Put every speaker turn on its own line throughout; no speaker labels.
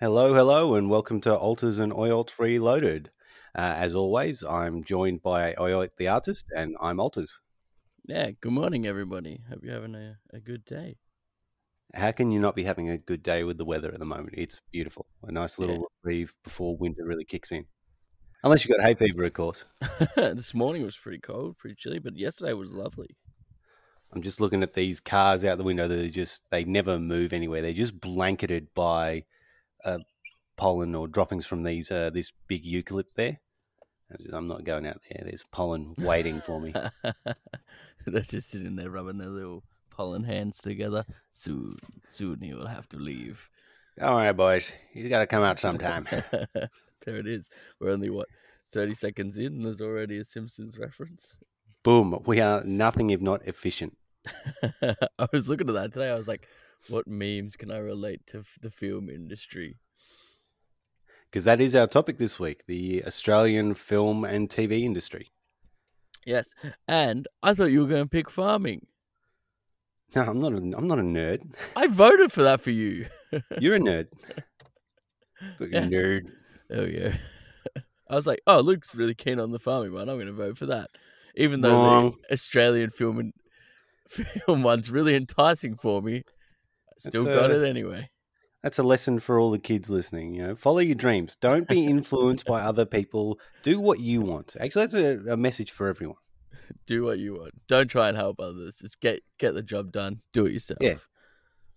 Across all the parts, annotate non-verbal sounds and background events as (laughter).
Hello, hello, and welcome to Alters and Oyot Reloaded. Uh, as always, I'm joined by Oyot the artist, and I'm Alters.
Yeah, good morning, everybody. Hope you're having a, a good day.
How can you not be having a good day with the weather at the moment? It's beautiful. A nice little
Yeah.
reprieve before winter really kicks in. Unless you've got hay fever, of course. (laughs)
this morning was pretty cold, pretty chilly, but yesterday was lovely.
I'm just looking at these cars out the window that are just, they never move anywhere. They're just blanketed by uh, pollen or droppings from these uh, this big eucalypt there. I'm not going out there. There's pollen waiting for me. (laughs)
They're just sitting there rubbing their little pollen hands together. Soon, soon he will have to leave.
All right, boys. You got to come out sometime. (laughs)
there it is. We're only, what, 30 seconds in, and there's already a Simpsons reference.
Boom. We are nothing if not efficient. (laughs)
I was looking at that today. I was like, what memes can I relate to f- the film industry?
Because that is our topic this week the Australian film and TV industry.
Yes. And I thought you were going to pick farming.
No, I'm not a, I'm not a nerd.
I voted for that for you. (laughs)
You're a nerd.
Yeah.
nerd.
Oh yeah. (laughs) I was like, oh, Luke's really keen on the farming one. I'm going to vote for that, even though
Wrong.
the Australian film and (laughs) film one's really enticing for me. Still
That's,
got it anyway.
That's a lesson for all the kids listening. You know, follow your dreams. Don't be influenced by other people. Do what you want. Actually, that's a, a message for everyone. (laughs)
Do what you want. Don't try and help others. Just get get the job done. Do it yourself.
Yeah.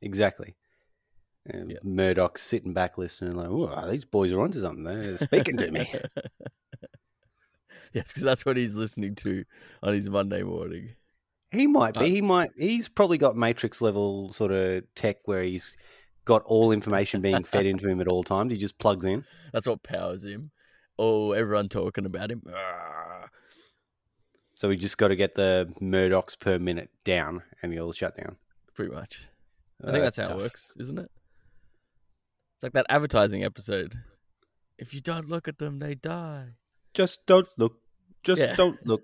Exactly.
Yeah.
Murdoch's sitting back listening, like, oh, these boys are onto something. Eh? They're speaking to me." (laughs)
yes, because that's what he's listening to on his Monday morning.
He might be. He might. He's probably got Matrix level sort of tech where he's got all information being fed into him at all times. He just plugs in.
That's what powers him. Oh, everyone talking about him. Ah.
So we just got to get the Murdochs per minute down, and he'll shut down.
Pretty much. I
Uh,
think that's, how
tough.
it works, isn't it? It's like that advertising episode. If you don't look at them, they die.
Just don't look. Just
Yeah.
don't look.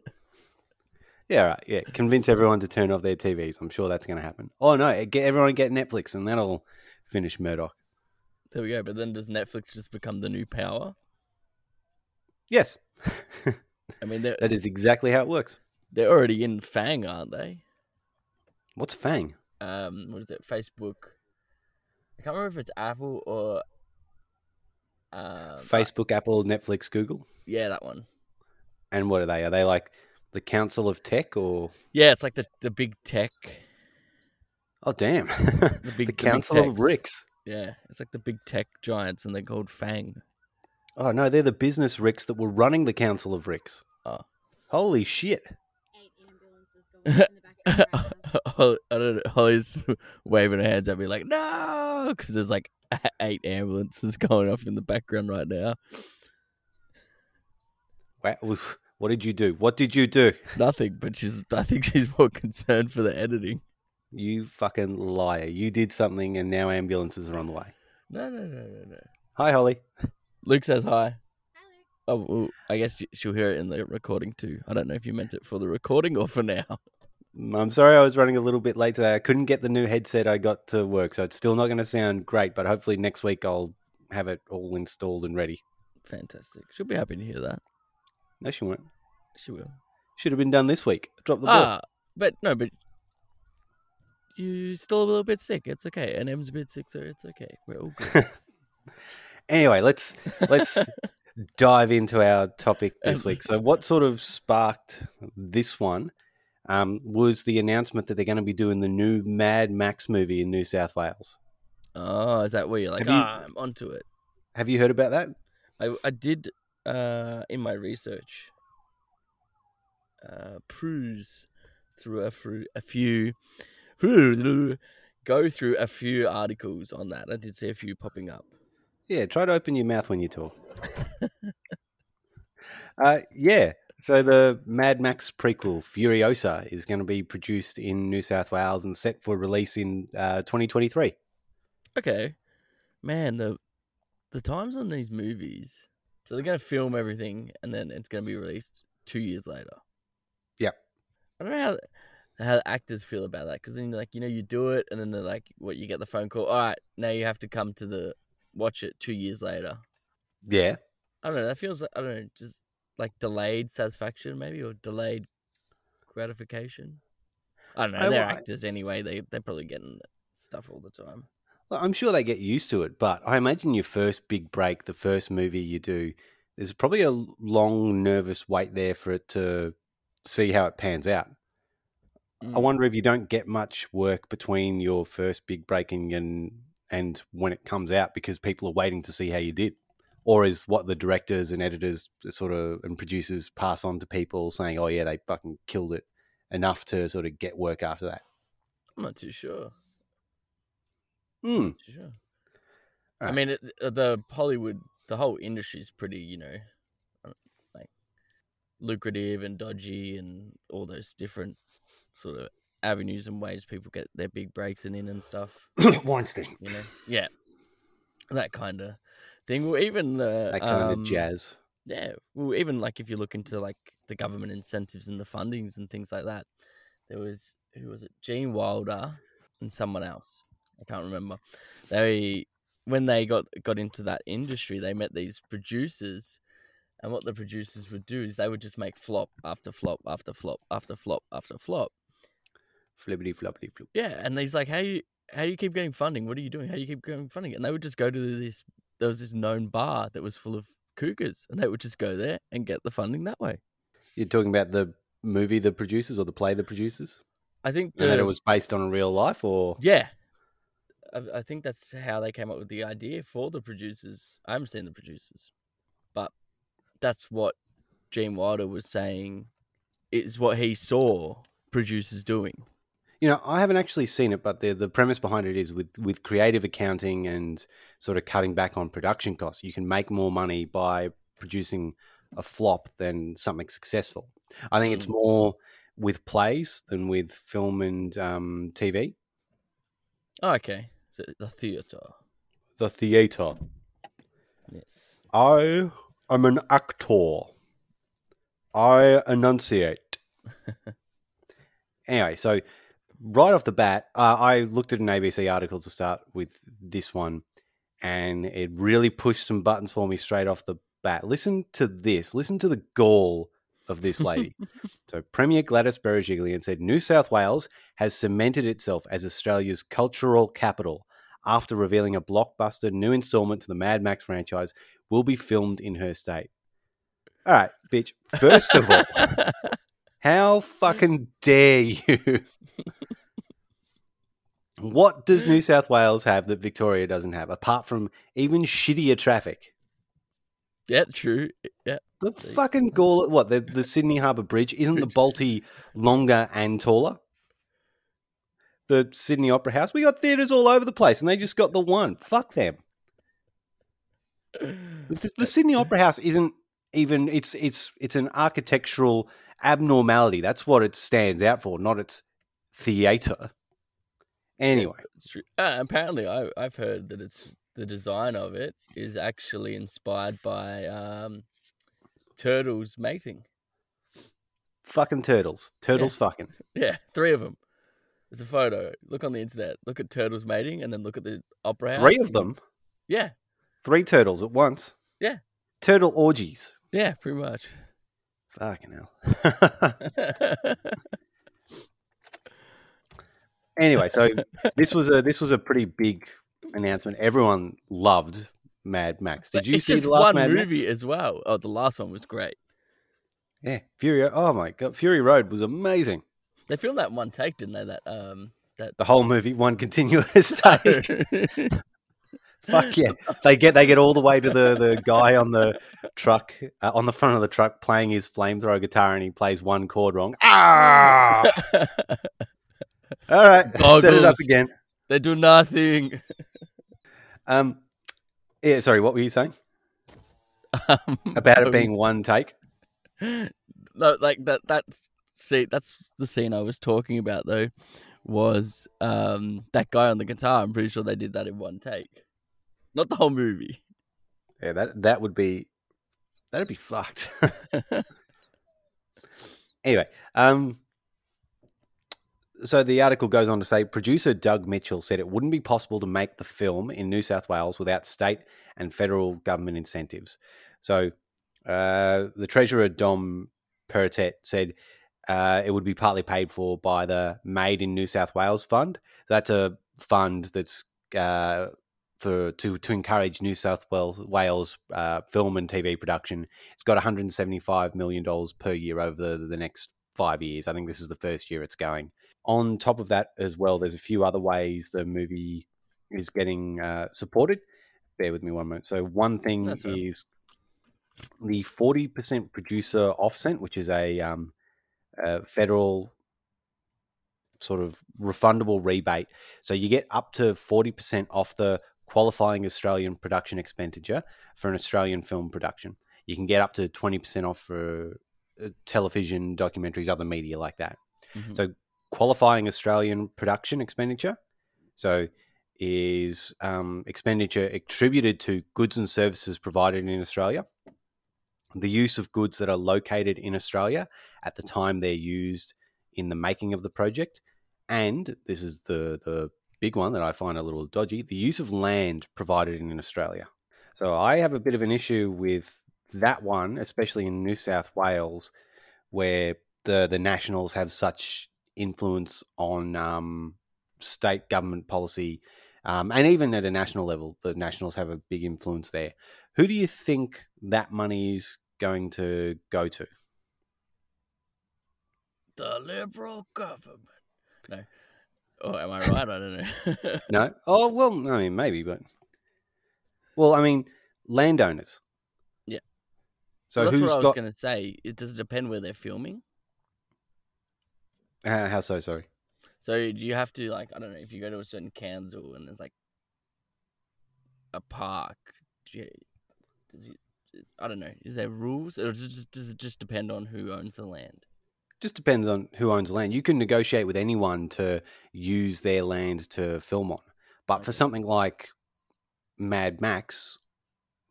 Yeah, right. Yeah, convince everyone to turn off their TVs. I'm sure that's going to happen. Oh no, get everyone get Netflix, and that'll finish Murdoch.
There we go. But then does Netflix just become the new power?
Yes,
I mean, (laughs)
that is exactly how it works.
they're already in FAANG, aren't they?
What's FAANG?
Um, what is it? Facebook. I can't remember if it's Apple or. Um,
Facebook, Apple, Netflix, Google,
yeah, that one.
and what are they? Are they like the Council of Tech, or
Yeah, it's like the the big tech.
oh damn, (laughs)
The big, the
Council of. Ricks?
Yeah, it's like the big tech giants, and they're called FAANG.
Oh no, they're the business Ricks that were running the Council of Ricks.
Oh.
Holy shit! (laughs)
eight ambulances going in the background right now.
I don't know. Holly's (laughs) waving her hands at me like, no, because there's like eight ambulances going off in the background right now.
Wow. What did you do? What did you do? (laughs)
Nothing, but she's. I think she's more concerned for the editing.
You fucking liar! You did something, and now ambulances are on the way.
No, no, no, no, no.
Hi, Holly.
Luke says hi.
Hi, Luke.
Oh, well, I guess she'll hear it in the recording too. I don't know if you meant it for the recording or for now.
I'm sorry I was running a little bit late today. I couldn't get the new headset I got to work, so it's still not going to sound great. But hopefully next week I'll have it all installed and ready.
Fantastic. She'll be happy to hear that.
No, she won't.
She will.
Should have been done this week. Drop the ball.
Ah, but no, but you're still a little bit sick. It's okay. And M's a bit sick, so it's okay. We're all good. (laughs)
Anyway, let's let's (laughs) dive into our topic this
Um,
week. So, what sort of sparked this one um, was the announcement that they're going to be doing the new Mad Max movie in New South Wales.
oh, is that where you're like, ah, I'm onto it.
Have you heard about that?
I I did uh in my research uh peruse through a through a few go through a few articles on that. I did see a few popping up.
Yeah, try to open your mouth when you talk. (laughs) uh, yeah. So the Mad Max prequel Furiosa is going to be produced in New South Wales and set for release in uh, 2023.
Okay. Man, the the times on these movies. So they're gonna film everything and then it's gonna be released two years later.
Yep.
I don't know how how actors feel about that because then like you know you do it and then they're like what you get the phone call all right now you have to come to the watch it two years later.
Yeah.
I don't know. That feels like I don't know, just like delayed satisfaction, maybe, or delayed gratification. I don't know.
I-
they're
I-
actors anyway. They they're probably getting stuff all the time.
I'm sure they get used to it, but I imagine your first big break, the first movie you do, there's probably a long, nervous wait there for it to see how it pans out. I
Mm.
wonder if you don't get much work between your first big breaking and and when it comes out because people are waiting to see how you did, or is what the directors and editors sort of and producers pass on to people saying, "Oh yeah, they fucking killed it," enough to sort of get work after that.
I'm not too sure. Too sure. I mean, it, uh, the Hollywood, the whole industry is pretty, you know, uh, like lucrative and dodgy, and all those different sort of avenues and ways people get their big breaks and in and stuff. (coughs)
Weinstein,
You know, yeah, that kind of thing. Well, even the
that kind
um,
of jazz.
Yeah, well, even like if you look into like the government incentives and the fundings and things like that, there was who was it? Gene Wilder and someone else. I can't remember. They when they got got into that industry, they met these producers, and what the producers would do is they would just make flop after flop after flop after flop after flop.
Flippity floppity flop.
Yeah, and he's like, "How you how do you keep getting funding? What are you doing? How do you keep getting funding?" And they would just go to this. There was this known bar that was full of cougars, and they would just go there and get the funding that way.
You're talking about the movie, the producers, or the play, the producers,
I think
and that it was based on a real life, or
yeah. I, I think that's how they came up with the idea for the producers. I haven't seen the producers, but that's what Gene Wilder was saying is what he saw producers doing.
You know, I haven't actually seen it, but the the premise behind it is with with creative accounting and sort of cutting back on production costs, you can make more money by producing a flop than something successful. I think it's more with plays than with film and um, TV.
Oh, okay, the theater.
The theater.
Yes.
I am an actor. I enunciate. (laughs) anyway, so right off the bat, uh, I looked at an ABC article to start with this one, and it really pushed some buttons for me straight off the bat. Listen to this. Listen to the gall of this (laughs) lady. so, Premier Gladys Berejiklian said New South Wales has cemented itself as Australia's cultural capital after revealing a blockbuster new installment to the Mad Max franchise will be filmed in her state. All right, bitch. First of all, (laughs) how fucking dare you? what does New South Wales have that Victoria doesn't have, apart from even shittier traffic?
Yeah, true. Yeah.
The fucking gall. What the the Sydney Harbour Bridge isn't the Bolte longer and taller? The Sydney Opera House. We got theatres all over the place, and they just got the one. Fuck them. (laughs) The, the Sydney Opera House isn't even. It's it's it's an architectural abnormality. That's what it stands out for, not its theatre. Anyway.
Uh, apparently, I, I've heard that it's the design of it is actually inspired by um, turtles mating.
fucking turtles. Turtles fucking. (laughs)
Yeah, three of them. There's a photo. Look on the internet. Look at turtles mating, and then look at the opera house.
Three of them.
Yeah,
Three turtles at once.
Yeah.
Turtle orgies.
yeah, pretty much.
Fucking hell. (laughs) anyway, so this was a this was a pretty big announcement. Everyone loved Mad Max. Did
But
you see the last
one
Mad
movie
Max?
as well. Oh, the last one was great.
Yeah, Fury. Oh my god, Fury Road was amazing.
They filmed that one take, didn't they? That um, that
The whole movie, one continuous (laughs) take. Fuck yeah! They get they get all the way to the the guy on the truck uh, on the front of the truck playing his flamethrower guitar, and he plays one chord wrong. Ah! (laughs) all right, set it up again.
they do nothing.
Um, yeah, sorry, what were you saying
Um, (laughs)
about it being
was-
one take? (laughs)
no, like that. That's see, that's the scene I was talking about. Though, was um that guy on the guitar? I'm pretty sure they did that in one take, not the whole movie.
Yeah, that that would be that'd be fucked. (laughs) anyway, um, so the article goes on to say producer Doug Mitchell said it wouldn't be possible to make the film in New South Wales without state and federal government incentives. So uh, the treasurer Dom Perrottet said uh, it would be partly paid for by the Made in New South Wales Fund. That's a fund that's uh, for to to encourage New South Wales, Wales uh, film and TV production. It's got 175 million dollars per year over the, the next five years. I think this is the first year it's going. On top of that, as well, there's a few other ways the movie is getting uh, supported. Bear with me one moment. So one thing
That's right.
is the 40% producer offset, which is a, um, a federal sort of refundable rebate. So you get up to 40% off the qualifying Australian production expenditure for an Australian film production. You can get up to 20% off for uh, television, documentaries, other media like that.
Mhm.
So qualifying Australian production expenditure. So is um, expenditure attributed to goods and services provided in Australia. The use of goods that are located in Australia at the time they're used in the making of the project, and this is the the big one that I find a little dodgy: the use of land provided in Australia. So I have a bit of an issue with that one, especially in New South Wales, where the the Nationals have such influence on um, state government policy, um, and even at a national level, the Nationals have a big influence there. Who do you think that money is going to go to?
The Liberal government. No. Oh, am I right? I don't know. (laughs)
No. Oh well, I mean maybe, but well, I mean landowners.
Yeah.
So
Well, that's
who's
what I was
got?
going to say. It does it depend where they're filming.
Uh, how so? Sorry.
So do you have to like I don't know if you go to a certain council and there's like a park? Do you, does it, I don't know. Is there rules, or does it, just, does it just depend on who owns the land?
Just depends on who owns the land. You can negotiate with anyone to use their land to film on, but for something like Mad Max,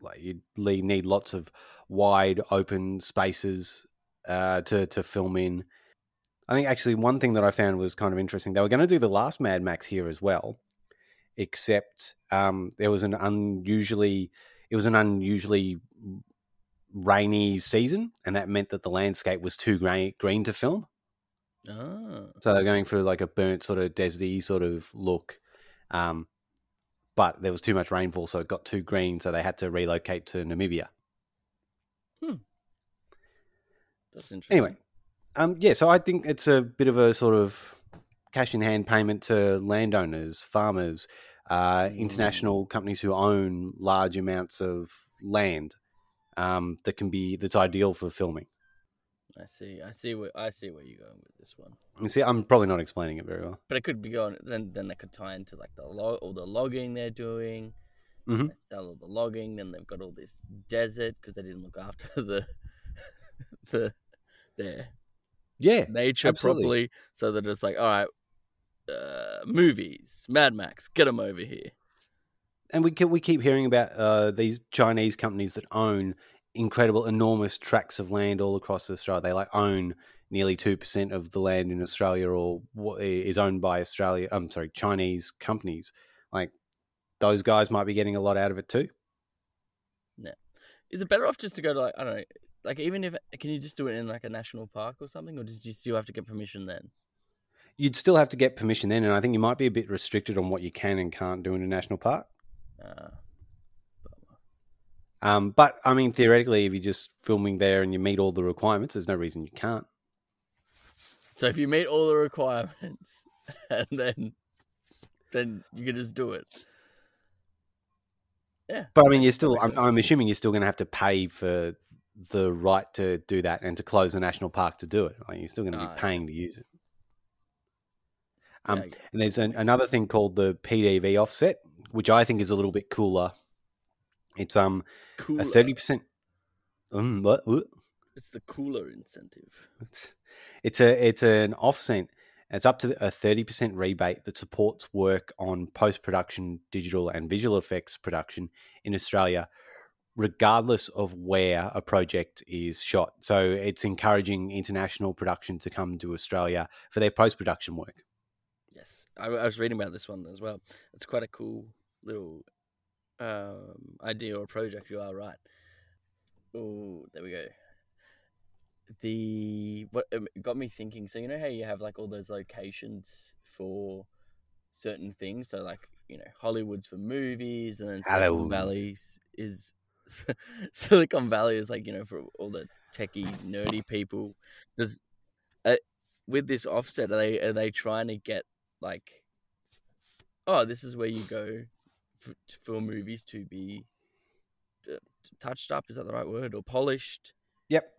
like you need lots of wide open spaces uh, to to film in. I think actually one thing that I found was kind of interesting. They were going to do the last Mad Max here as well, except um, there was an unusually it was an unusually rainy season, and that meant that the landscape was too green, green to film.
Oh,
So they're going for like a burnt sort of deserty sort of look. Um, but there was too much rainfall, so it got too green, so they had to relocate to Namibia. Hmm.
That's interesting.
Anyway, um, yeah, so I think it's a bit of a sort of cash in hand payment to landowners, farmers, uh, international companies who own large amounts of land um, that can be that's ideal for filming.
I see. I see where I see where you're going with this one.
You see, I'm probably not explaining it very well.
But it could be going then. Then that could tie into like the log, all the logging they're doing.
Mhm.
They sell all the logging. Then they've got all this desert because they didn't look after (laughs) the the their
Yeah,
nature
absolutely.
properly. So they're just like, all right, uh, movies, Mad Max, get them over here.
and we keep, we keep hearing about uh, these Chinese companies that own incredible, enormous tracts of land all across Australia. They like own nearly two percent of the land in Australia, or what is owned by Australia. I'm sorry, Chinese companies. Like those guys might be getting a lot out of it too.
Yeah is it better off just to go to like I don't know, like even if can you just do it in like a national park or something, or does you still have to get permission then?
You'd still have to get permission then, and I think you might be a bit restricted on what you can and can't do in a national park.
Uh.
Um, but I mean, theoretically, if you're just filming there and you meet all the requirements, there's no reason you can't.
so if you meet all the requirements, (laughs) and then then you can just do it. Yeah,
But I mean, you're still. I'm. I'm assuming you're still going to have to pay for the right to do that and to close a national park to do it. Like you're still going to be
yeah.
paying to use it. Um,
get-
and there's an, another thing called the PDV offset, which I think is a little bit cooler. It's um
cooler.
a thirty percent. Um, what, what?
It's the cooler incentive.
It's, it's a it's an offset. It's up to a thirty percent rebate that supports work on post production, digital and visual effects production in Australia, regardless of where a project is shot. So it's encouraging international production to come to Australia for their post production work.
Yes, I, I was reading about this one as well. It's quite a cool little um, idea or project. You are right. Oh, there we go. The what um, got me thinking. So you know how you have like all those locations for certain things. So like you know Hollywood's for movies, and then Silicon Valley's is (laughs) Silicon Valley is like you know for all the techie nerdy people. Does uh, with this offset are they are they trying to get like oh this is where you go for, for movies to be touched up is that the right word or polished
Yep.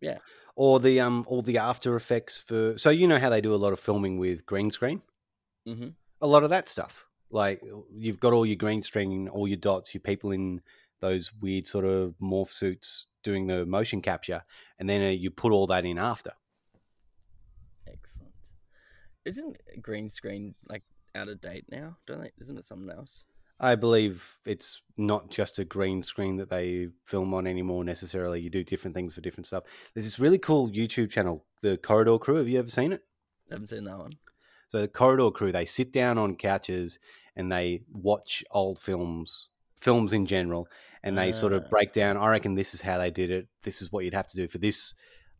Yeah.
Or the um all the after effects for so you know how they do a lot of filming with green screen?
mm-hmm.
A lot of that stuff. Like you've got all your green screen, all your dots, your people in those weird sort of morph suits doing the motion capture, and then uh, you put all that in after.
excellent isn't green screen like out of date now don't they isn't it something else
I believe it's not just a green screen that they film on anymore necessarily. You do different things for different stuff. There's this really cool YouTube channel, the Corridor Crew. Have you ever seen it?
I haven't seen that one
So the Corridor Crew, they sit down on couches and they watch old films, films in general, and they sort
Ah.
of break down. I reckon this is how they did it. This is what you'd have to do for this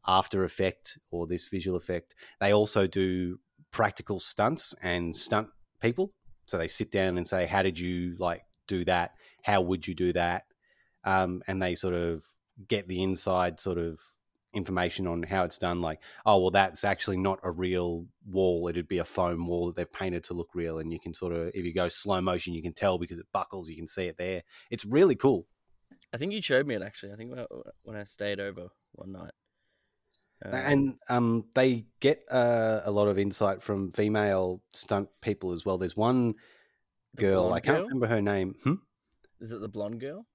after effect or this visual effect. They also do practical stunts and stunt people. So they sit down and say, "How did you like do that? How would you do that?" Um, and they sort of get the inside sort of information on how it's done. Like, oh well, that's actually not a real wall. It'd be a foam wall that they've painted to look real. And you can sort of, if you go slow motion, you can tell because it buckles. You can see it there. It's really cool.
i think you showed me it actually i think when i, when I stayed over one night Um,
and um, they get uh, a lot of insight from female stunt people as well. There's one girl, I can't
girl?
remember her name. Hmm?
is it the blonde girl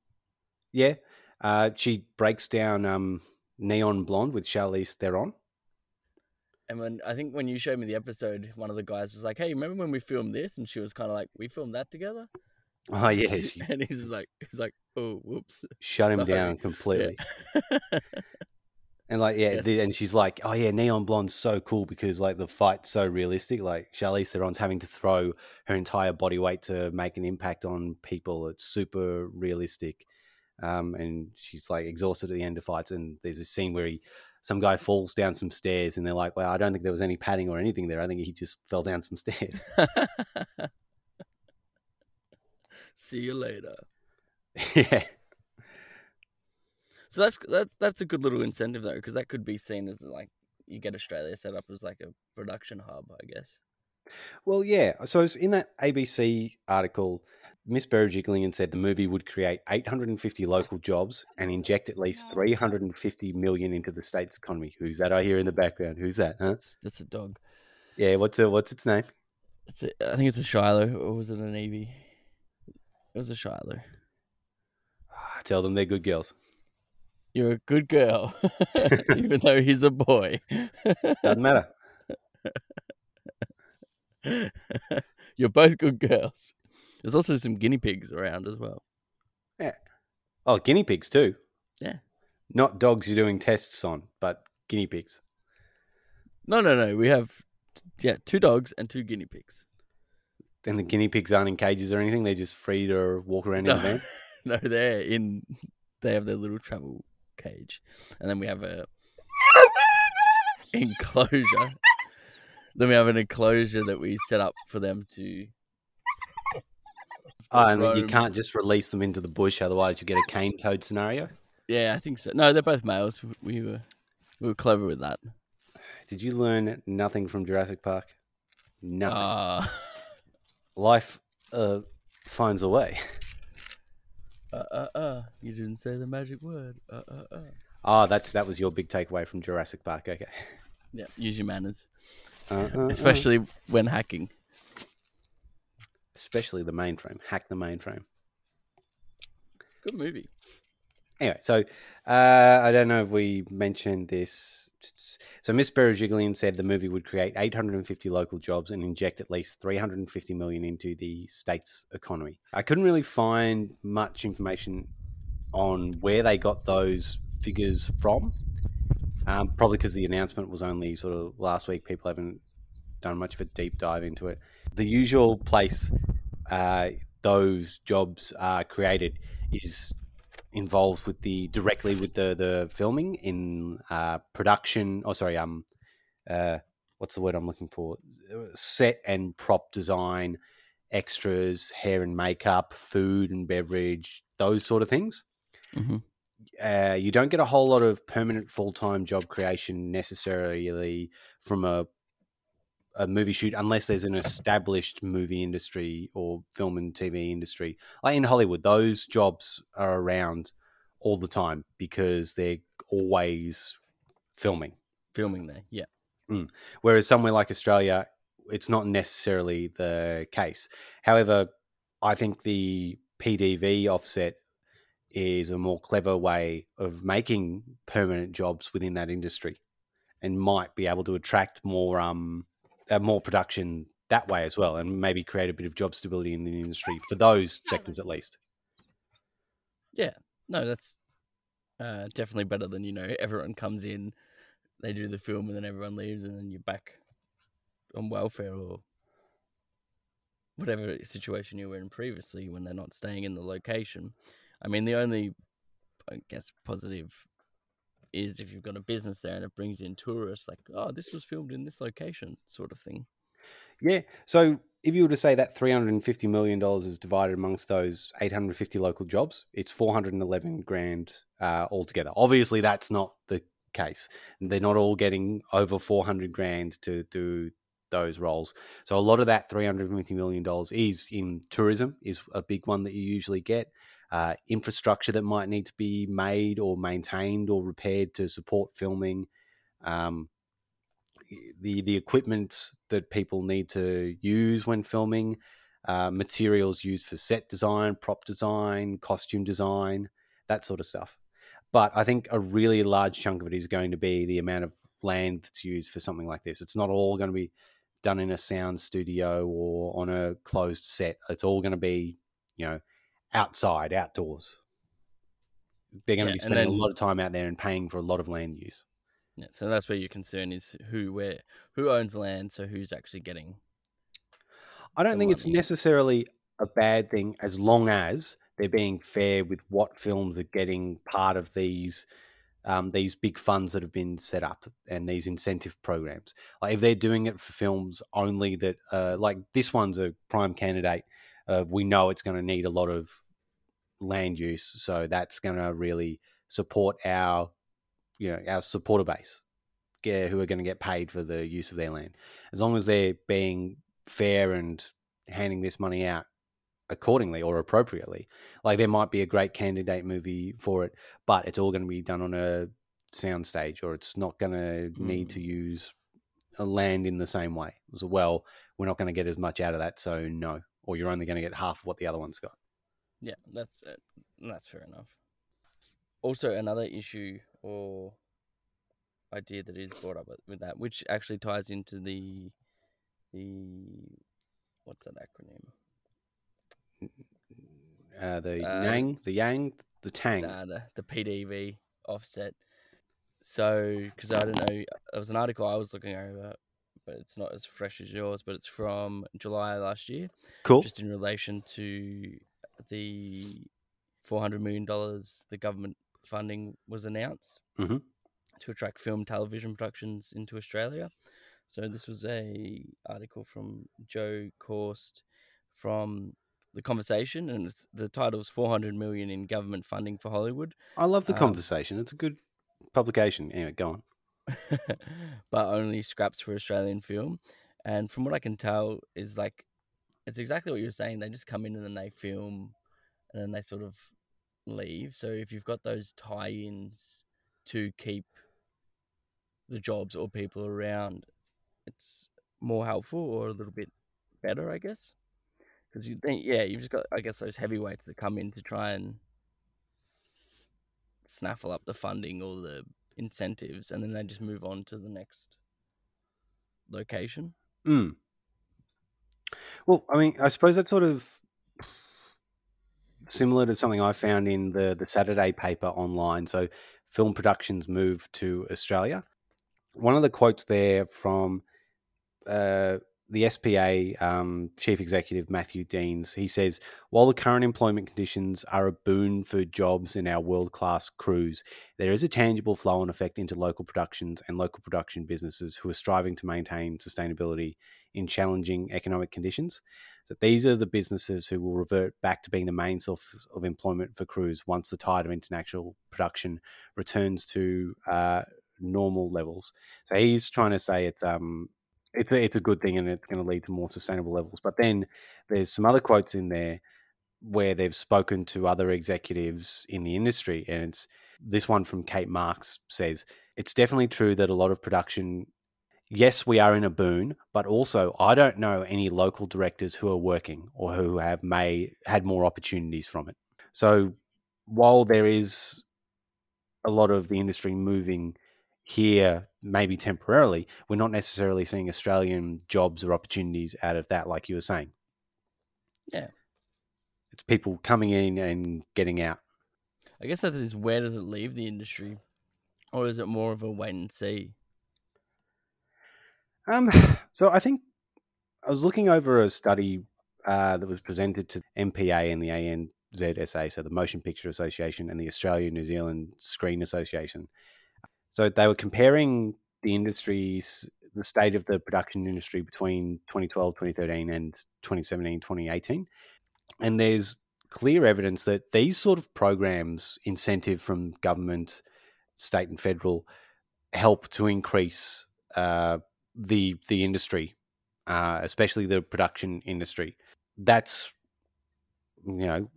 Yeah, uh, she breaks down um, Neon Blonde with Charlize Theron.
And when I think when you showed me the episode, one of the guys was like, "Hey, remember when we filmed this?" And she was kind of like, "We filmed that together." (laughs)
Oh yeah, (laughs) she
and he's like, "He's like, oh, whoops."
shut him (laughs)
Sorry.
down completely. And like, yeah,
Yes.
the, and she's like, oh yeah, Neon Blonde's so cool because like the fight's so realistic. Like Charlize Theron's having to throw her entire body weight to make an impact on people. It's super realistic. Um, and she's like exhausted at the end of fights. And there's a scene where he, some guy falls down some stairs, and they're like, well, I don't think there was any padding or anything there. I think he just fell down some stairs. (laughs)
See you later. (laughs)
yeah,
So that's that. That's a good little incentive though, because that could be seen as like you get Australia set up as like a production hub, I guess.
Well, yeah. So in that ABC article, Miss Berejiklian said the movie would create 850 local jobs and inject at least 350 million into the state's economy. Who's that I hear in the background? Who's that? Huh?
That's, a dog.
Yeah. What's a, what's its name?
It's a, I think it's a Shiloh, or was it a Navy? It was a Shiloh.
Ah, tell them they're good girls.
You're a good girl, (laughs) even though he's a boy.
Doesn't matter. (laughs) (laughs)
You're both good girls. There's also some guinea pigs around as well. Yeah.
Oh, guinea pigs too.
Yeah.
Not dogs you're doing tests on, but guinea pigs.
No, no, no. We have yeah, two dogs and two guinea pigs.
And the guinea pigs aren't in cages or anything. They're just free to walk around in the van. (laughs)
no, they're in. They have their little travel cage, and then we have a (laughs) enclosure. Then we have an enclosure that we set up for them to.
Oh, and you can't just release them into the bush, otherwise you get a cane toad scenario.
Yeah, I think so. No, they're both males. We were we were clever with that.
Did you learn nothing from Jurassic Park? Nothing.
Uh,
Life uh, finds a way.
uh, uh, uh, you didn't say the magic word. Uh, uh, uh.
Ah, that's that was your big takeaway from Jurassic Park. Okay.
Yeah, use your manners,
Uh, uh, uh.
especially when hacking.
especially the mainframe. Hack the mainframe.
Good movie.
Anyway, so uh, I don't know if we mentioned this. So Miss Berejiklian said the movie would create 850 local jobs and inject at least 350 million into the state's economy. I couldn't really find much information on where they got those figures from. Um, probably because the announcement was only sort of last week. People haven't done much of a deep dive into it. the usual place uh, those jobs are created is involved with the directly with the the filming in uh, production. Oh, sorry, um, uh, what's the word I'm looking for? Set and prop design, extras, hair and makeup, food and beverage, those sort of things.
hmm
Uh, you don't get a whole lot of permanent full time job creation necessarily from a a movie shoot unless there's an established movie industry or film and TV industry. Like in Hollywood, those jobs are around all the time because they're always filming.
Filming there, yeah.
Whereas somewhere like Australia, it's not necessarily the case. However, I think the PDV offset is a more clever way of making permanent jobs within that industry and might be able to attract more um uh, more production that way as well and maybe create a bit of job stability in the industry for those sectors at least. Yeah.
No, that's uh, definitely better than you know everyone comes in, they do the film, and then everyone leaves, and then you're back on welfare or whatever situation you were in previously when they're not staying in the location. I mean, the only, I guess, positive is if you've got a business there and it brings in tourists, like, oh, this was filmed in this location, sort of thing.
Yeah. So if you were to say that $350 million is divided amongst those 850 local jobs, it's 411 grand uh, altogether. Obviously, that's not the case. They're not all getting over 400 grand to do those roles. So a lot of that $350 million is in tourism, is a big one that you usually get. Uh, infrastructure that might need to be made or maintained or repaired to support filming. Um, the the equipment that people need to use when filming, uh, materials used for set design, prop design, costume design, that sort of stuff. But I think a really large chunk of it is going to be the amount of land that's used for something like this. It's not all going to be done in a sound studio or on a closed set. It's all going to be, you know, outside, outdoors. They're going
Yeah,
to be spending
then-
a lot of time out there and paying for a lot of land use.
Yeah, so that's where your concern is who where who owns land, so who's actually getting
I don't think it's necessarily a bad thing as long as they're being fair with what films are getting part of these um, these big funds that have been set up and these incentive programs. Like if they're doing it for films only that, uh, like this one's a prime candidate. Uh, we know it's going to need a lot of land use, so that's going to really support our, you know, our supporter base, yeah, who are going to get paid for the use of their land. As long as they're being fair and handing this money out accordingly or appropriately. Like there might be a great candidate movie for it, but it's all going to be done on a sound stage or it's not going to need to hmm. use a land in the same way. So, well, we're not going to get as much out of that, so no. Or you're only going to get half of what the other one's got.
Yeah, that's uh, that's fair enough. Also, another issue or idea that is brought up with- with that, which actually ties into the the what's that acronym?
Uh, the
Uh,
Yang, the Yang, the Tang.
Nah, the, the PDV offset. So, because I don't know, it was an article I was looking over, but it's not as fresh as yours, but it's from July last year.
cool.
just in relation to the four hundred million dollars the government funding was announced
Mhm.
to attract film television productions into Australia. So this was a article from Joe Korst from the conversation, and it's, the title is "400 million in government funding for Hollywood."
I love the
um,
conversation. It's a good publication. Anyway, go on. (laughs)
but only scraps for Australian film. And from what I can tell, is like it's exactly what you're saying. They just come in and then they film, and then they sort of leave. So if you've got those tie-ins to keep the jobs or people around, it's more helpful or a little bit better, I guess. Because you think, yeah, you've just got, I guess, those heavyweights that come in to try and snaffle up the funding or the incentives, and then they just move on to the next location.
Mm. Well, I mean, I suppose that's sort of similar to something I found in the the Saturday paper online. So, film productions move to Australia. One of the quotes there from uh, the SPA um, chief executive Matthew Deaner, he says, while the current employment conditions are a boon for jobs in our world class crews, there is a tangible flow and effect into local productions and local production businesses who are striving to maintain sustainability in challenging economic conditions. So these are the businesses who will revert back to being the main source of employment for crews once the tide of international production returns to uh, normal levels. So he's trying to say it's um it's a it's a good thing and it's going to lead to more sustainable levels. But then there's some other quotes in there where they've spoken to other executives in the industry, and it's this one from Kate Marks says it's definitely true that a lot of production. Yes, we are in a boon, but also I don't know any local directors who are working or who have may had more opportunities from it. So while there is a lot of the industry moving here maybe temporarily, we're not necessarily seeing Australian jobs or opportunities out of that, like you were saying.
Yeah.
It's people coming in and getting out.
I guess that is where does it leave the industry, or is it more of a wait and see?
Um, so I think I was looking over a study uh, that was presented to MPA and the ANZSA, so the Motion Picture Association and the Australia New Zealand Screen Association. So they were comparing the industries, the state of the production industry between 2012, 2013, and 2017, 2018. And there's clear evidence that these sort of programs, incentive from government, state, and federal, help to increase uh, the the industry, uh, especially the production industry. That's you know,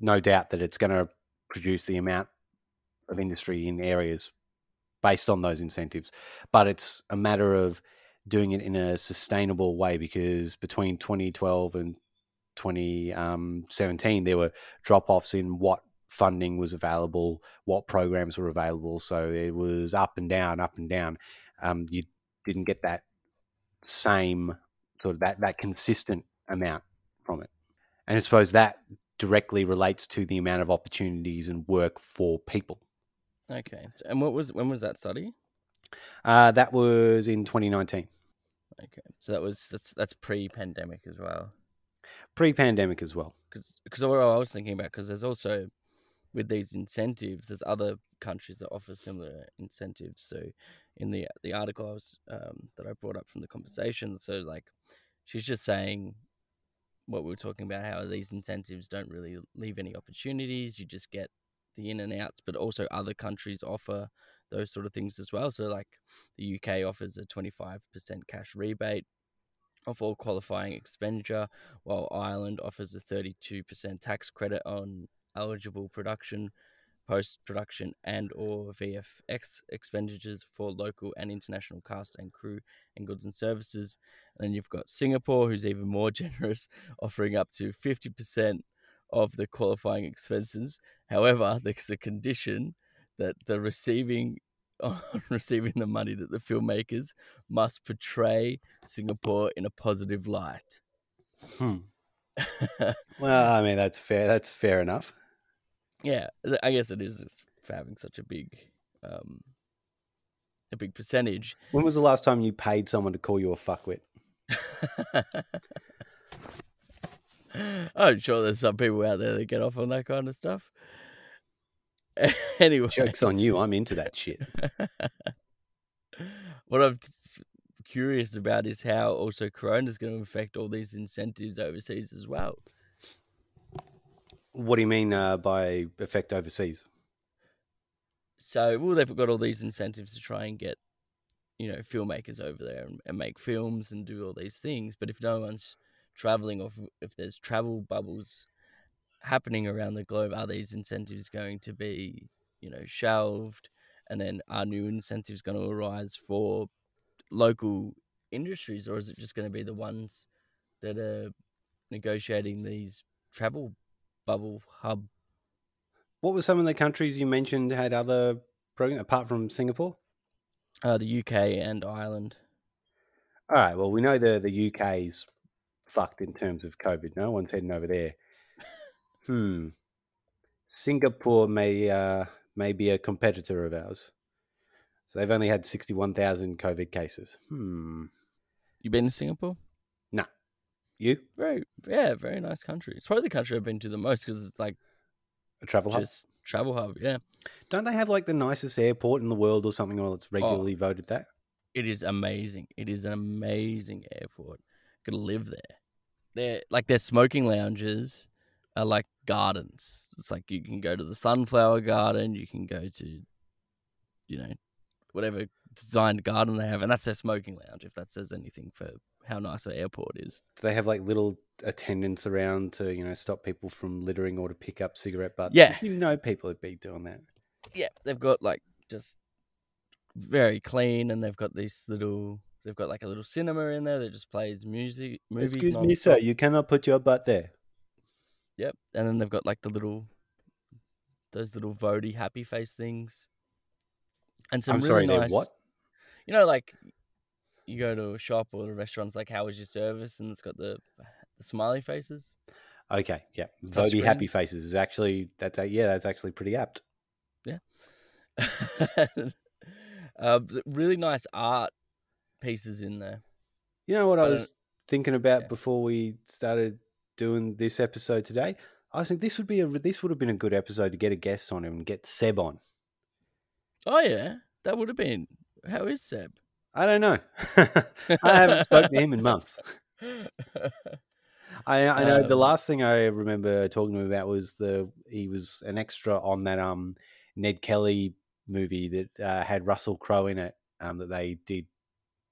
no doubt that it's going to produce the amount of industry in areas based on those incentives. But it's a matter of doing it in a sustainable way because between 2012 and 2017, there were drop offs in what funding was available, what programs were available. So it was up and down, up and down. Um, you didn't get that same sort of that, that consistent amount from it. And I suppose that directly relates to the amount of opportunities and work for people.
Okay. And what was when was that study?
Uh, that was in 2019,
Okay. So that was that's that's pre-pandemic as well.
pre pandemic as well.
Because because what I was thinking about because there's also with these incentives, there's other countries that offer similar incentives. So in the the article I was um, that I brought up from the conversation, so like she's just saying what we were talking about how these incentives don't really leave any opportunities. You just get the in and outs, but also other countries offer those sort of things as well. So like the UK offers a 25% cash rebate of all qualifying expenditure, while Ireland offers a 32% tax credit on eligible production, post-production and or VFX expenditures for local and international cast and crew and goods and services. And then you've got Singapore, who's even more (laughs) generous, offering up to 50% of the qualifying expenses. However, there's a condition that the receiving on (laughs) receiving the money that the filmmakers must portray Singapore in a positive light.
Hmm. (laughs) Well, I mean that's fair. That's fair enough.
Yeah, I guess it is just having such a big, um, a big percentage.
When was the last time you paid someone to call you a fuckwit? (laughs)
I'm sure there's some people out there that get off on that kind of stuff. (laughs) anyway,
Jokes on you. I'm into that shit. (laughs)
what I'm curious about is how also Corona is going to affect all these incentives overseas as well.
What do you mean uh, by effect overseas?
So, well, they've got all these incentives to try and get, you know, filmmakers over there and, and make films and do all these things. But if no one's traveling, or if, there's travel bubbles happening around the globe, are these incentives going to be, you know, shelved? And then are new incentives going to arise for local industries, or is it just going to be the ones that are negotiating these travel bubble hub
What were some of the countries you mentioned had other programs apart from Singapore?
uh, the UK and Ireland?
All right. Well, we know the the UK's fucked in terms of COVID. No one's heading over there. (laughs) Hmm. Singapore may uh, may be a competitor of ours. So they've only had sixty one thousand COVID cases. Hmm.
You been to Singapore?
You
Very, yeah, very nice country. It's probably the country I've been to the most because it's like
a travel hub?
just travel hub. Yeah,
Don't they have like the nicest airport in the world or something, or it's
Oh.
regularly voted that?
it is amazing. It is an amazing airport. Could live there. They're like their smoking lounges are like gardens. It's like you can go to the sunflower garden, you can go to, you know, whatever designed garden they have, and that's their smoking lounge. If that says anything for how nice an airport is.
Do they have like little attendants around to you know stop people from littering or to pick up cigarette butts?
Yeah.
you know people would be doing that.
Yeah, they've got like just very clean, and they've got these little. They've got like a little cinema in there that just plays music. Movies
Excuse me, sir, you cannot put your butt there.
Yep, and then they've got like the little, those little Vody happy face things, and some
I'm
really
sorry,
nice.
what?
You know, like you go to a shop or a restaurant, it's like, "How was your service?" and it's got the (sighs) the smiley faces.
Okay, yeah, Vody happy faces is actually that's a, yeah that's actually pretty apt. (laughs)
uh, really nice art pieces in there.
You know what I,
I
was thinking about
yeah.
before we started doing this episode today? I was thinking this would be a this would have been a good episode to get a guest on and get Seb on.
Oh yeah, that would have been. How is Seb?
I don't know. (laughs) I haven't spoken to him in months. I, I know the
Um,
last thing I remember talking to him about was the he was an extra on that um Ned Kelly movie that uh, had Russell Crowe in it um, that they did,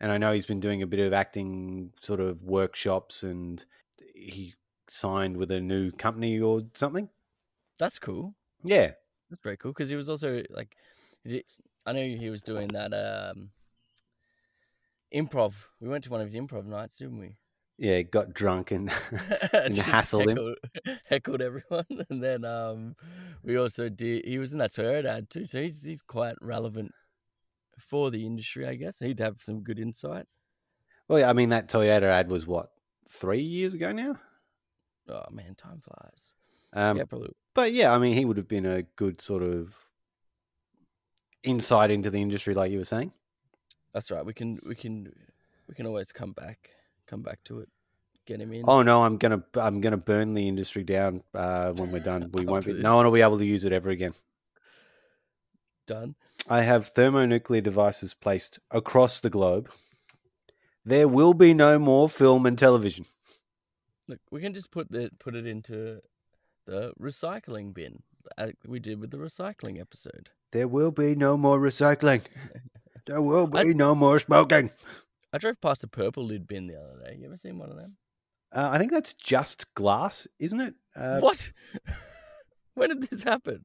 and I know he's been doing a bit of acting sort of workshops and he signed with a new company or something.
That's cool.
Yeah,
That's very cool because he was also like, I know he was doing that um, improv. We went to one of his improv nights, didn't we?
yeah, got drunk and (laughs) (laughs)
and
hassled him?
heckled, (laughs) heckled everyone, and then um, we also did. He was in that Toyota ad too, so he's he's quite relevant for the industry, I guess. He'd have some good insight.
well, yeah, I mean that Toyota ad was what three years ago now.
Oh man, time flies.
Um,
yeah, probably.
but yeah, I mean, he would have been a good sort of insight into the industry, like you were saying.
That's right. We can we can we can always come back come back to it. Get him in.
Oh no, I'm gonna I'm gonna burn the industry down uh, when we're done. We (laughs) won't be. No one will be able to use it ever again.
Done.
I have thermonuclear devices placed across the globe. There will be no more film and television.
Look, we can just put it put it into the recycling bin, like we did with the recycling episode.
There will be no more recycling. (laughs) There will be
I-
no more smoking.
I drove past a purple lid bin the other day. You ever seen one of them?
Uh, I think that's just glass, isn't it? Uh,
what? (laughs) when did this happen?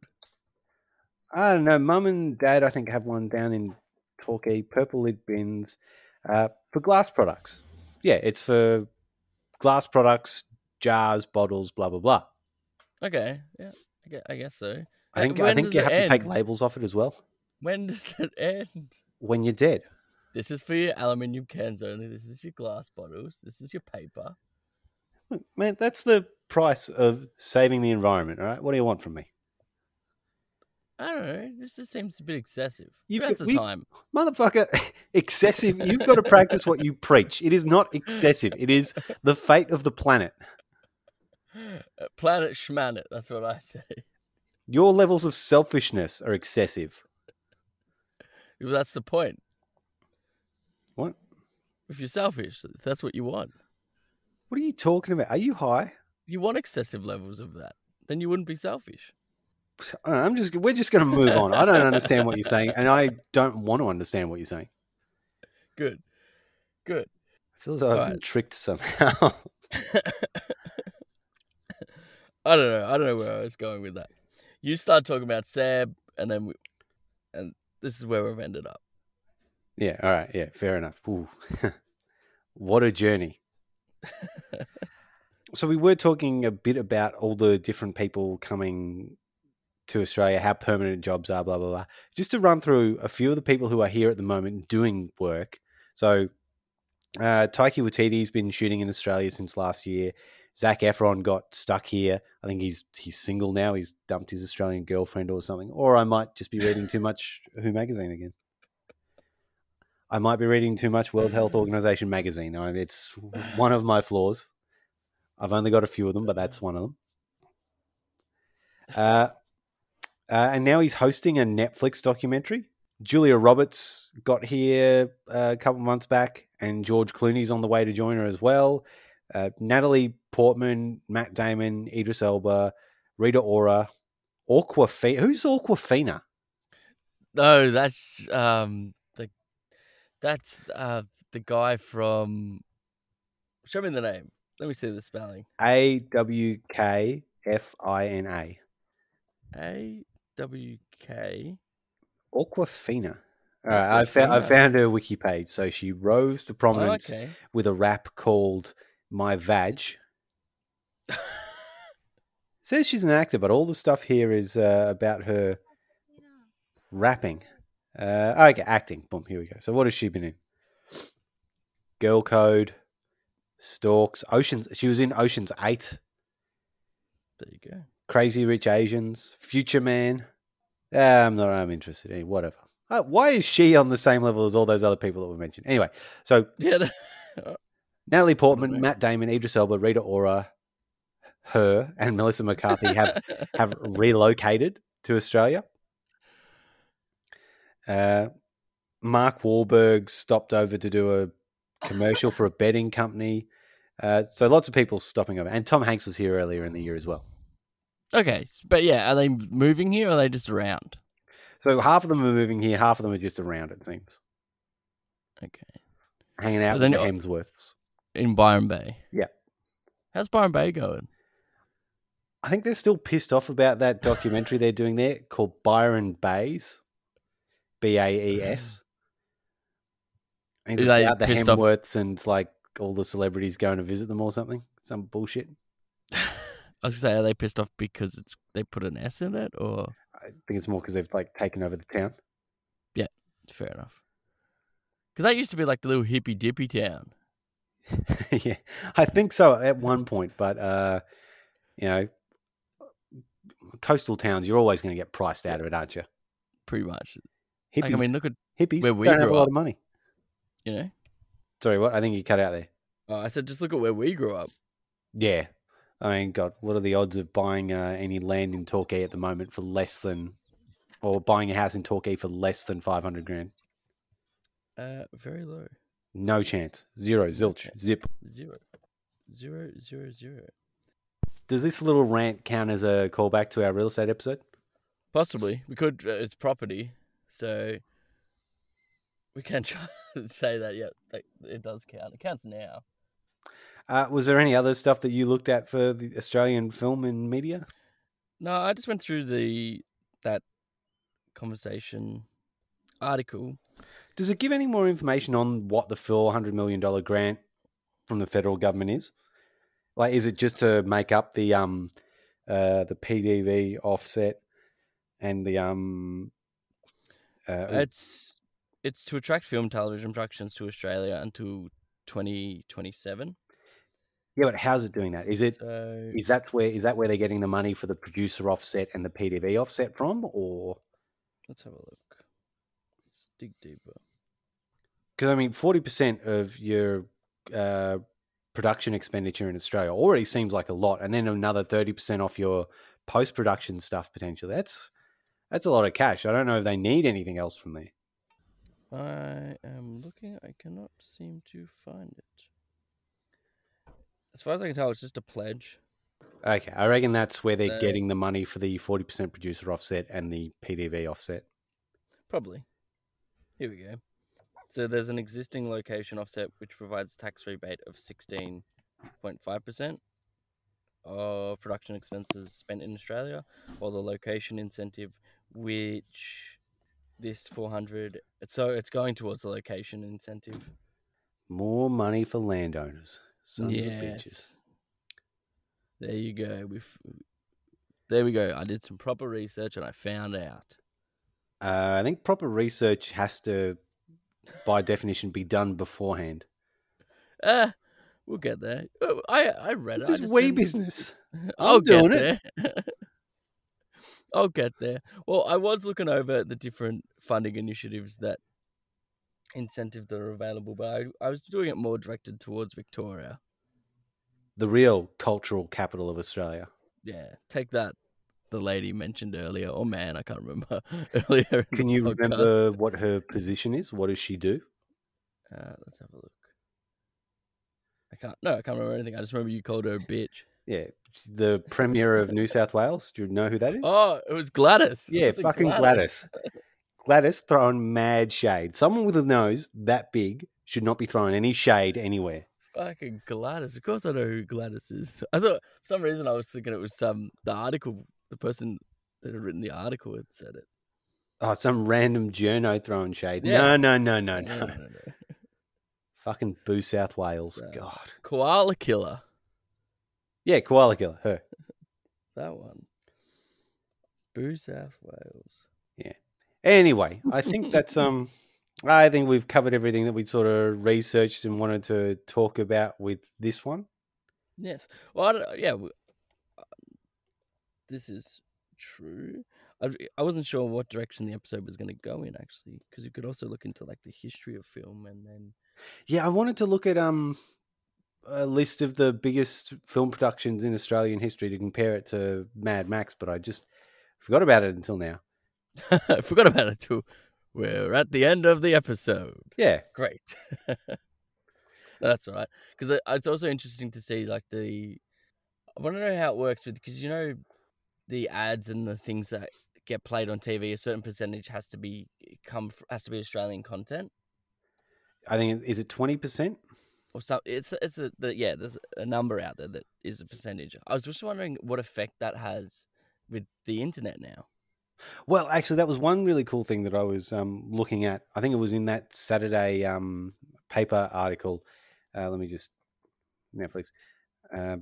I don't know. Mum and Dad, I think, have one down in Torquay. Purple lid bins uh, for glass products. Yeah, it's for glass products, jars, bottles, blah blah blah.
Okay, yeah, I guess, I guess so.
I think I think you have to take labels off it as well
When does (laughs) it end?
When you're dead.
This is for your aluminium cans only. This is your glass bottles. This is your paper.
Look, man, that's the price of saving the environment. All right, what do you want from me,
I don't know. This just seems a bit excessive.
You've got-
the time?
motherfucker? (laughs) Excessive. You've got to practice what you (laughs) preach. It is not excessive. It is the fate of the planet.
Planet schmanet. That's what I say.
Your levels of selfishness are excessive.
That's the point.
What?
If you're selfish, if that's what you want.
What are you talking about? Are you high?
You want excessive levels of that. Then you wouldn't be selfish.
Know, I'm just. We're just going to move on. I don't understand what you're saying, and I don't want to understand what you're saying.
Good. Good.
I feel as though I've been tricked somehow. (laughs) (laughs)
I don't know. I don't know where I was going with that. You start talking about Seb, and then we, this is where we've ended up.
yeah. All right. Yeah. Fair enough. Ooh. (laughs) what a journey. (laughs) so we were talking a bit about all the different people coming to Australia, how permanent jobs are, blah blah blah. Just to run through a few of the people who are here at the moment doing work. So, uh, Taika Waititi's been shooting in Australia since last year. Zac Efron got stuck here. I think he's he's single now. He's dumped his Australian girlfriend or something. Or I might just be reading too much (laughs) Who magazine again. I might be reading too much World Health Organization magazine. I it's one of my flaws. I've only got a few of them, but that's one of them. Uh, uh, and now he's hosting a Netflix documentary. Julia Roberts got here uh, a couple months back, and George Clooney's on the way to join her as well. Uh, Natalie Portman, Matt Damon, Idris Elba, Rita Ora, Awkwafina. Who's Awkwafina?
No, that's um the that's uh the guy from. Show me the name. Let me see the spelling.
A W K F I N A.
A W K.
Awkwafina. All right, I found I found her wiki page. So she rose to
Oh,
prominence
okay.
with a rap called "My Vag." Says she's an actor, but all the stuff here is uh, about her rapping. Uh, okay, acting. Boom. Here we go. So what has she been in? Girl Code, Storks, Oceans. She was in Oceans Eight,
There you go.
Crazy Rich Asians, Future Man. Ah, I'm not. I'm interested in whatever. Uh, why is she on the same level as all those other people that were mentioned? Anyway, so (laughs)
Yeah.
Natalie Portman. Matt Damon, Idris Elba, Rita Ora, her, and Melissa McCarthy have (laughs) have relocated to Australia. Uh, Mark Wahlberg stopped over to do a commercial for a betting company. Uh, so lots of people stopping over, and Tom Hanks was here earlier in the year as well.
okay, but yeah, are they moving here or are they just around?
So half of them are moving here, half of them are just around. It seems
Okay.
hanging out with the Hemsworths.
In Byron Bay.
Yeah.
How's Byron Bay going?
I think they're still pissed off about that documentary they're doing there called Byron Bays, B A E S. And It's
Are
about the
pissed off-
and like all the celebrities going to visit them or something. Some bullshit. (laughs)
I was gonna say, are they pissed off because it's they put an S in it, or
I think it's more because they've like taken over the town.
Yeah, fair enough? Because that used to be like the little hippy dippy town. (laughs)
yeah, I think so at one point, but uh, you know, coastal towns, you're always going to get priced out of it, aren't you?
Pretty much.
Hippies,
Like, I mean, look at
hippies
where we
don't have a lot
up.
of money.
you know.
Sorry, what? I think you cut out there.
Oh, I said, just look at where we grew up.
Yeah. I mean, God, what are the odds of buying uh, any land in Torquay at the moment for less than, or buying a house in Torquay for less than 500 grand?
Uh, very low.
No chance. Zero, zilch, zip.
Zero. Zero, zero, zero.
Does this little rant count as a callback to our real estate episode?
Possibly. We could. Uh, it's property, so we can try (laughs) to say that. Yeah, that, it does count. It counts now.
Uh, was there any other stuff that you looked at for the Australian film and media?
No, I just went through the that conversation article.
Does it give any more information on what the $400 million grant from the federal government is? Like, is it just to make up the um, uh, the PDV offset and the um, uh,
It's it's to attract film television productions to Australia until 2027.
yeah, but how's it doing that? Is it
So
is that's where is that where they're getting the money for the producer offset and the PDV offset from, or
let's have a look. Let's dig deeper.
because I mean, forty percent of your uh, production expenditure in Australia already seems like a lot, and then another thirty percent off your post production stuff potentially. That's that's a lot of cash. I don't know if they need anything else from there.
I am looking. I cannot seem to find it. As far as I can tell, it's just a pledge.
Okay, I reckon that's where they're getting the money for the forty percent producer offset and the PDV offset.
Probably. Here we go. So there's an existing location offset which provides tax rebate of 16.5% of production expenses spent in Australia, while the location incentive, which this 400, so it's going towards the location incentive.
More money for landowners, sons of bitches.
There you go. We've, there we go. I did some proper research and I found out.
Uh, I think proper research has to, by definition, be done beforehand.
Uh, we'll get there. Oh, I I read
It's
it. I
just
just
wee
didn't-
business. (laughs)
I'll get
doing
there. (laughs) I'll get there. Well, I was looking over the different funding initiatives that incentive that are available, but I, I was doing it more directed towards Victoria.
The real cultural capital of Australia.
Yeah, take that. The lady mentioned earlier, or man, I can't remember (laughs) earlier.
Can you
podcast.
remember what her position is? What does she do?
Uh, let's have a look. I can't. No, I can't remember anything. I just remember you called her a bitch.
Yeah, the Premier of New South Wales. Do you know who that is?
Oh, it was Gladys.
yeah,
Was
fucking Gladys. Gladys throwing mad shade. Someone with a nose that big should not be throwing any shade anywhere.
Fucking Gladys. Of course, I know who Gladys is. I thought for some reason I was thinking it was um the article, the person that had written the article had said it.
Oh, some random journo throwing shade.
Yeah.
No, no, no, no, no.
No, no, no.
Fucking Boo South Wales.
So-
God.
Koala killer.
Yeah, koala killer. Her. (laughs)
That one. Boo South Wales. Yeah.
Anyway, I think (laughs) that's um. I think we've covered everything that we sort of researched and wanted to talk about with this one.
Yes. Well, I don't, yeah. Uh, This is true. I, I wasn't sure what direction the episode was going to go in actually, because you could also look into like the history of film and then
Yeah, I wanted to look at um a list of the biggest film productions in Australian history to compare it to Mad Max, but I just forgot about it until now.
I (laughs) forgot about it too. We're at the end of the episode.
Yeah,
Great. (laughs) That's all right. Because it's also interesting to see like the. I want to know how it works with because you know the ads and the things that get played on TV. A certain percentage has to be come has to be Australian content.
I think is it twenty percent?
or so it's it's a, the yeah there's a number out there that is a percentage i was just wondering what effect that has with the internet now
Well, actually, that was one really cool thing that I was um, looking at. I think it was in that Saturday um, paper article. Uh, let me just Netflix, uh,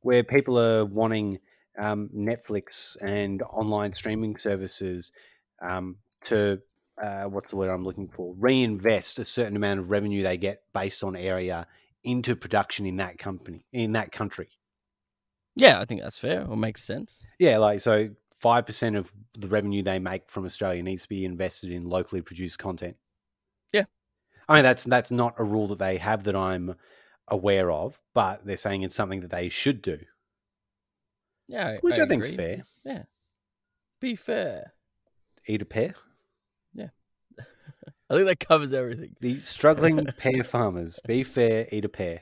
where people are wanting um, Netflix and online streaming services um, to uh, what's the word I'm looking for? Reinvest a certain amount of revenue they get based on area into production in that company in that country.
yeah i think that's fair or makes sense
Yeah, like so five percent of the revenue they make from Australia needs to be invested in locally produced content.
Yeah.
I mean that's that's not a rule that they have that I'm aware of, but they're saying it's something that they should do,
yeah
which I, think's
agree.
fair.
yeah be fair
Eat a pear.
Yeah, (laughs) I think that covers everything
The struggling (laughs) pear farmers. Be fair, eat a pear.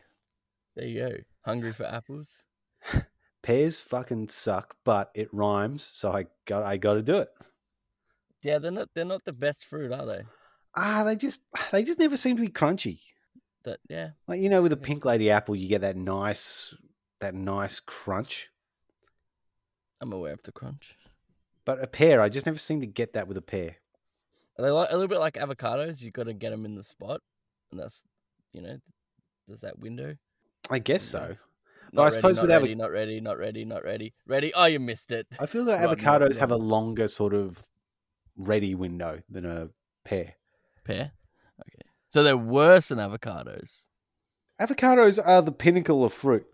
there you go hungry for apples (laughs)
Pears fucking suck, but it rhymes, so I got I got to do it.
yeah they're not they're not the best fruit are they
Ah, they just they just never seem to be crunchy.
that yeah
Like you know, with a pink lady apple, you get that nice that nice crunch.
I'm aware of the crunch
But a pear, I just never seem to get that with a pear.
are they like a little bit like avocados You've got to get them in the spot and that's you know there's that window
I guess so.
not
I
ready,
suppose
not
with
ready,
avo-
not ready not ready not ready ready oh you missed it
I feel that avocados have a longer sort of ready window than a pear.
Pear. Okay. So they're worse than avocados.
Avocados are the pinnacle of fruit.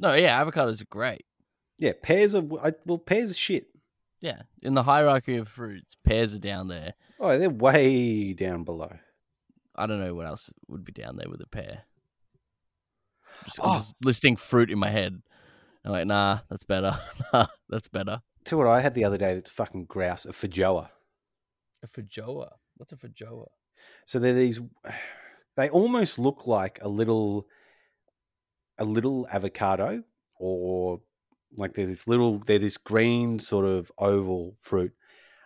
No, yeah, avocados are great.
Yeah, pears are I, well, pears are shit.
Yeah. In the hierarchy of fruits, pears are down there.
Oh, they're way down below.
I don't know what else would be down there with a pear. Just,
Oh.
I'm just listing fruit in my head. I'm like, nah, that's better. (laughs) nah, that's better.
To what I had the other day that's fucking grouse, a feijoa.
A feijoa. What's a feijoa?
So they're these they almost look like a little a little avocado or like they're this little they're this green sort of oval fruit.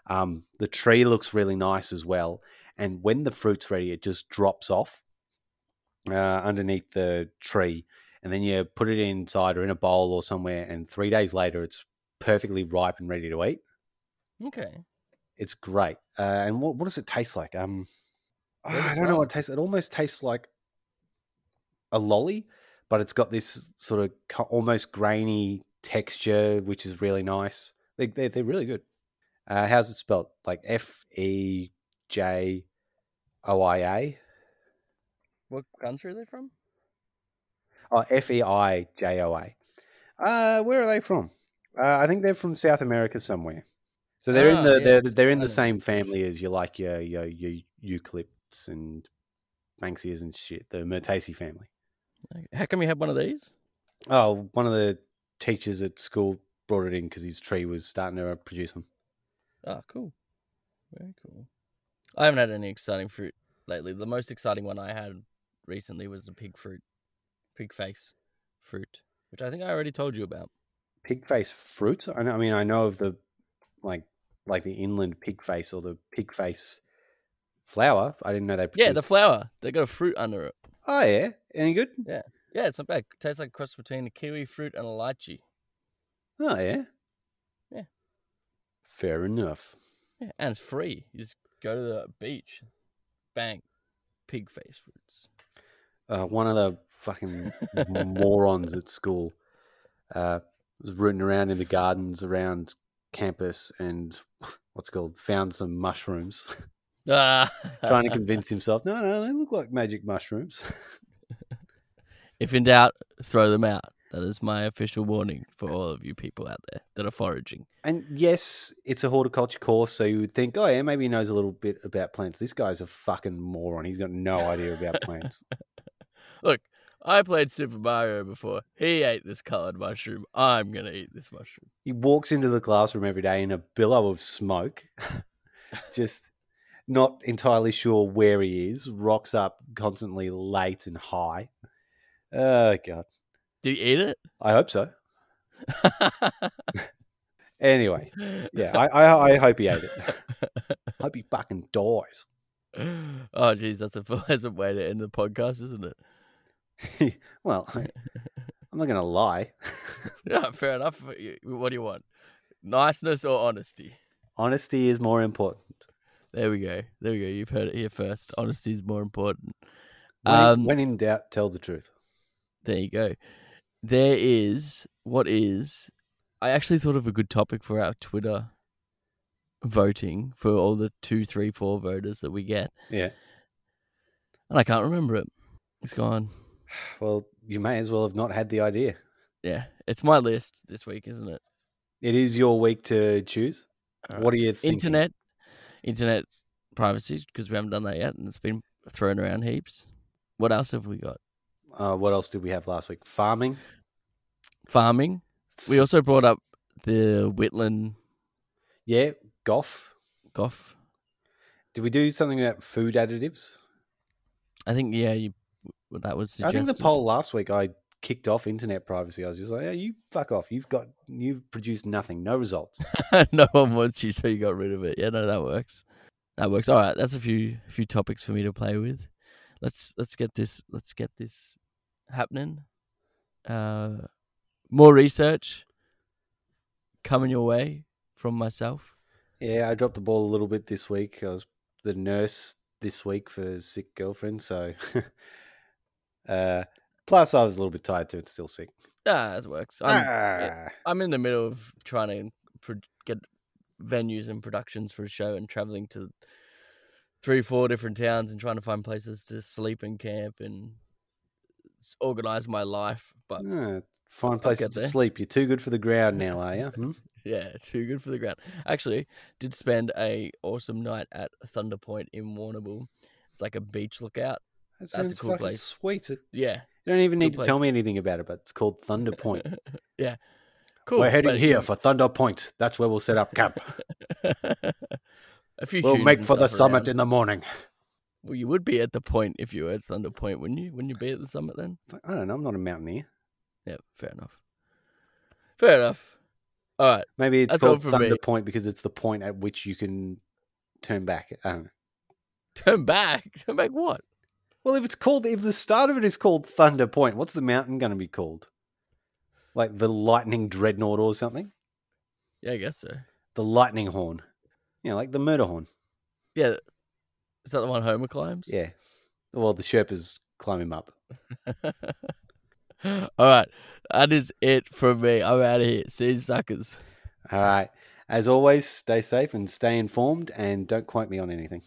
Um, the tree looks really nice as well. And when the fruit's ready, it just drops off uh, underneath the tree. And then you put it inside or in a bowl or somewhere. And three days later, it's perfectly ripe and ready to eat.
Okay.
It's great. Uh, and what, what does it taste like? Um, (sighs)
it
I don't know what it tastes. It almost tastes like a lolly, but it's got this sort of almost grainy texture, which is really nice. They, they, they're really good. Uh, how's it spelled? Like F E J O I A?
What country are they from?
Oh, F E I J O A. Uh, where are they from? Uh, I think they're from South America somewhere. So they're in
Ah,
the
yeah,
they're they're in the same family as you like your your your eucalypt Fruits and Banksias and shit. The Myrtaceae family.
How come you had one of these?
Oh, one of the teachers at school brought it in because his tree was starting to produce them.
Oh, ah, cool. Very cool. I haven't had any exciting fruit lately. The most exciting one I had recently was the pig fruit, pig face fruit, which I think I already told you about.
Pig face fruit. I know. I mean, I know of the like like the inland pig face or the pig face flower. I didn't know they.
Yeah, the flower. They got a fruit under it.
oh yeah, any good?
Yeah, it's not bad. tastes like a cross between a kiwi fruit and a lychee.
Oh yeah.
Yeah.
Fair enough.
Yeah, and it's free. You just go to the beach, bang, pig face fruits.
uh, one of the fucking morons at school uh, was rooting around in the gardens around campus and what's called found some mushrooms, (laughs)
Ah,
trying to (laughs) convince himself, no, no, they look like magic mushrooms. (laughs)
if in doubt, throw them out. That is my official warning for all of you people out there that are foraging.
and yes, it's a horticulture course, so you would think, oh yeah, maybe he knows a little bit about plants. This guy's a fucking moron. He's got no idea about (laughs) plants.
Look, I played Super Mario before. He ate this colored mushroom. I'm gonna eat this mushroom.
he walks into the classroom every day in a billow of smoke, (laughs) just not entirely sure where he is, rocks up constantly late and high. Oh, God.
Did you eat it?
I hope so. (laughs) Anyway, yeah, I, I, I hope he ate it. I (laughs) hope he fucking dies.
oh, geez, that's a (laughs) pleasant way to end the podcast, isn't it?
well, I, I'm not going to lie.
Yeah, fair enough. What do you want? Niceness or honesty?
Honesty is more important.
There we go. There we go. You've heard it here first. Honesty is more important.
When,
Um,
when in doubt, tell the truth.
There you go. There is what is. I actually thought of a good topic for our Twitter voting for all the two, three, four voters that we get,
Yeah.
and I can't remember it. It's gone. (sighs)
Well, you may as well have not had the idea.
Yeah, it's my list this week, isn't it?
It is your week to choose.
All
What are you thinking?
Internet, internet privacy, because we haven't done that yet, and it's been thrown around heaps. What else have we got?
Uh, what else did we have last week? Farming.
Farming. We also brought up the Whitland
Yeah, golf.
Goff.
Did we do something about food additives?
I think yeah, you that was.
I think the poll last week I kicked off internet privacy. I was just like, "Yeah, you fuck off. You've got you've produced nothing, no results." (laughs)
no one wants you, so you got rid of it. Yeah, no, that works. That works. All right, that's a few few topics for me to play with. Let's let's get this let's get this happening. Uh, more research coming your way from myself.
yeah, I dropped the ball a little bit this week. I was the nurse this week for sick girlfriend, so (laughs) uh, plus I was a little bit tired too. It's still sick.
Ah, that works. I'm
Ah.
I'm in the middle of trying to pro- get venues and productions for a show and traveling to three, four different towns and trying to find places to sleep and camp and organize my life. But
Ah, find places to sleep. You're too good for the ground (laughs) now, are you? Hmm?
yeah, too good for the ground. Actually, did spend a awesome night at Thunder Point in Warrnambool. It's like a beach lookout.
That
a cool place.
sweet.
Yeah.
You don't even need
Cool
to tell me anything about it, but it's called Thunder Point. (laughs)
yeah, cool.
We're heading here for Thunder Point. That's where we'll set up camp. (laughs)
a few.
we'll make for the summit
around.
in the morning.
Well, you would be at the point if you were at Thunder Point, wouldn't you? Wouldn't you be at the summit then?
I don't know. I'm not a mountaineer.
Yeah, fair enough. Fair enough. All right.
Maybe it's
That's
called Thunder
me.
Point because it's the point at which you can turn back. I don't know. (laughs)
Turn back. Turn back what?
Well, if it's called, if the start of it is called Thunder Point, what's the mountain going to be called? Like the Lightning Dreadnought or something?
Yeah, I guess so.
The Lightning Horn. Yeah, like the Murder Horn.
Yeah. Is that the one Homer climbs?
Yeah. Well, the Sherpas climb him up. (laughs)
All right. That is it from me. I'm out of here. See you suckers.
All right. As always, stay safe and stay informed and don't quote me on anything.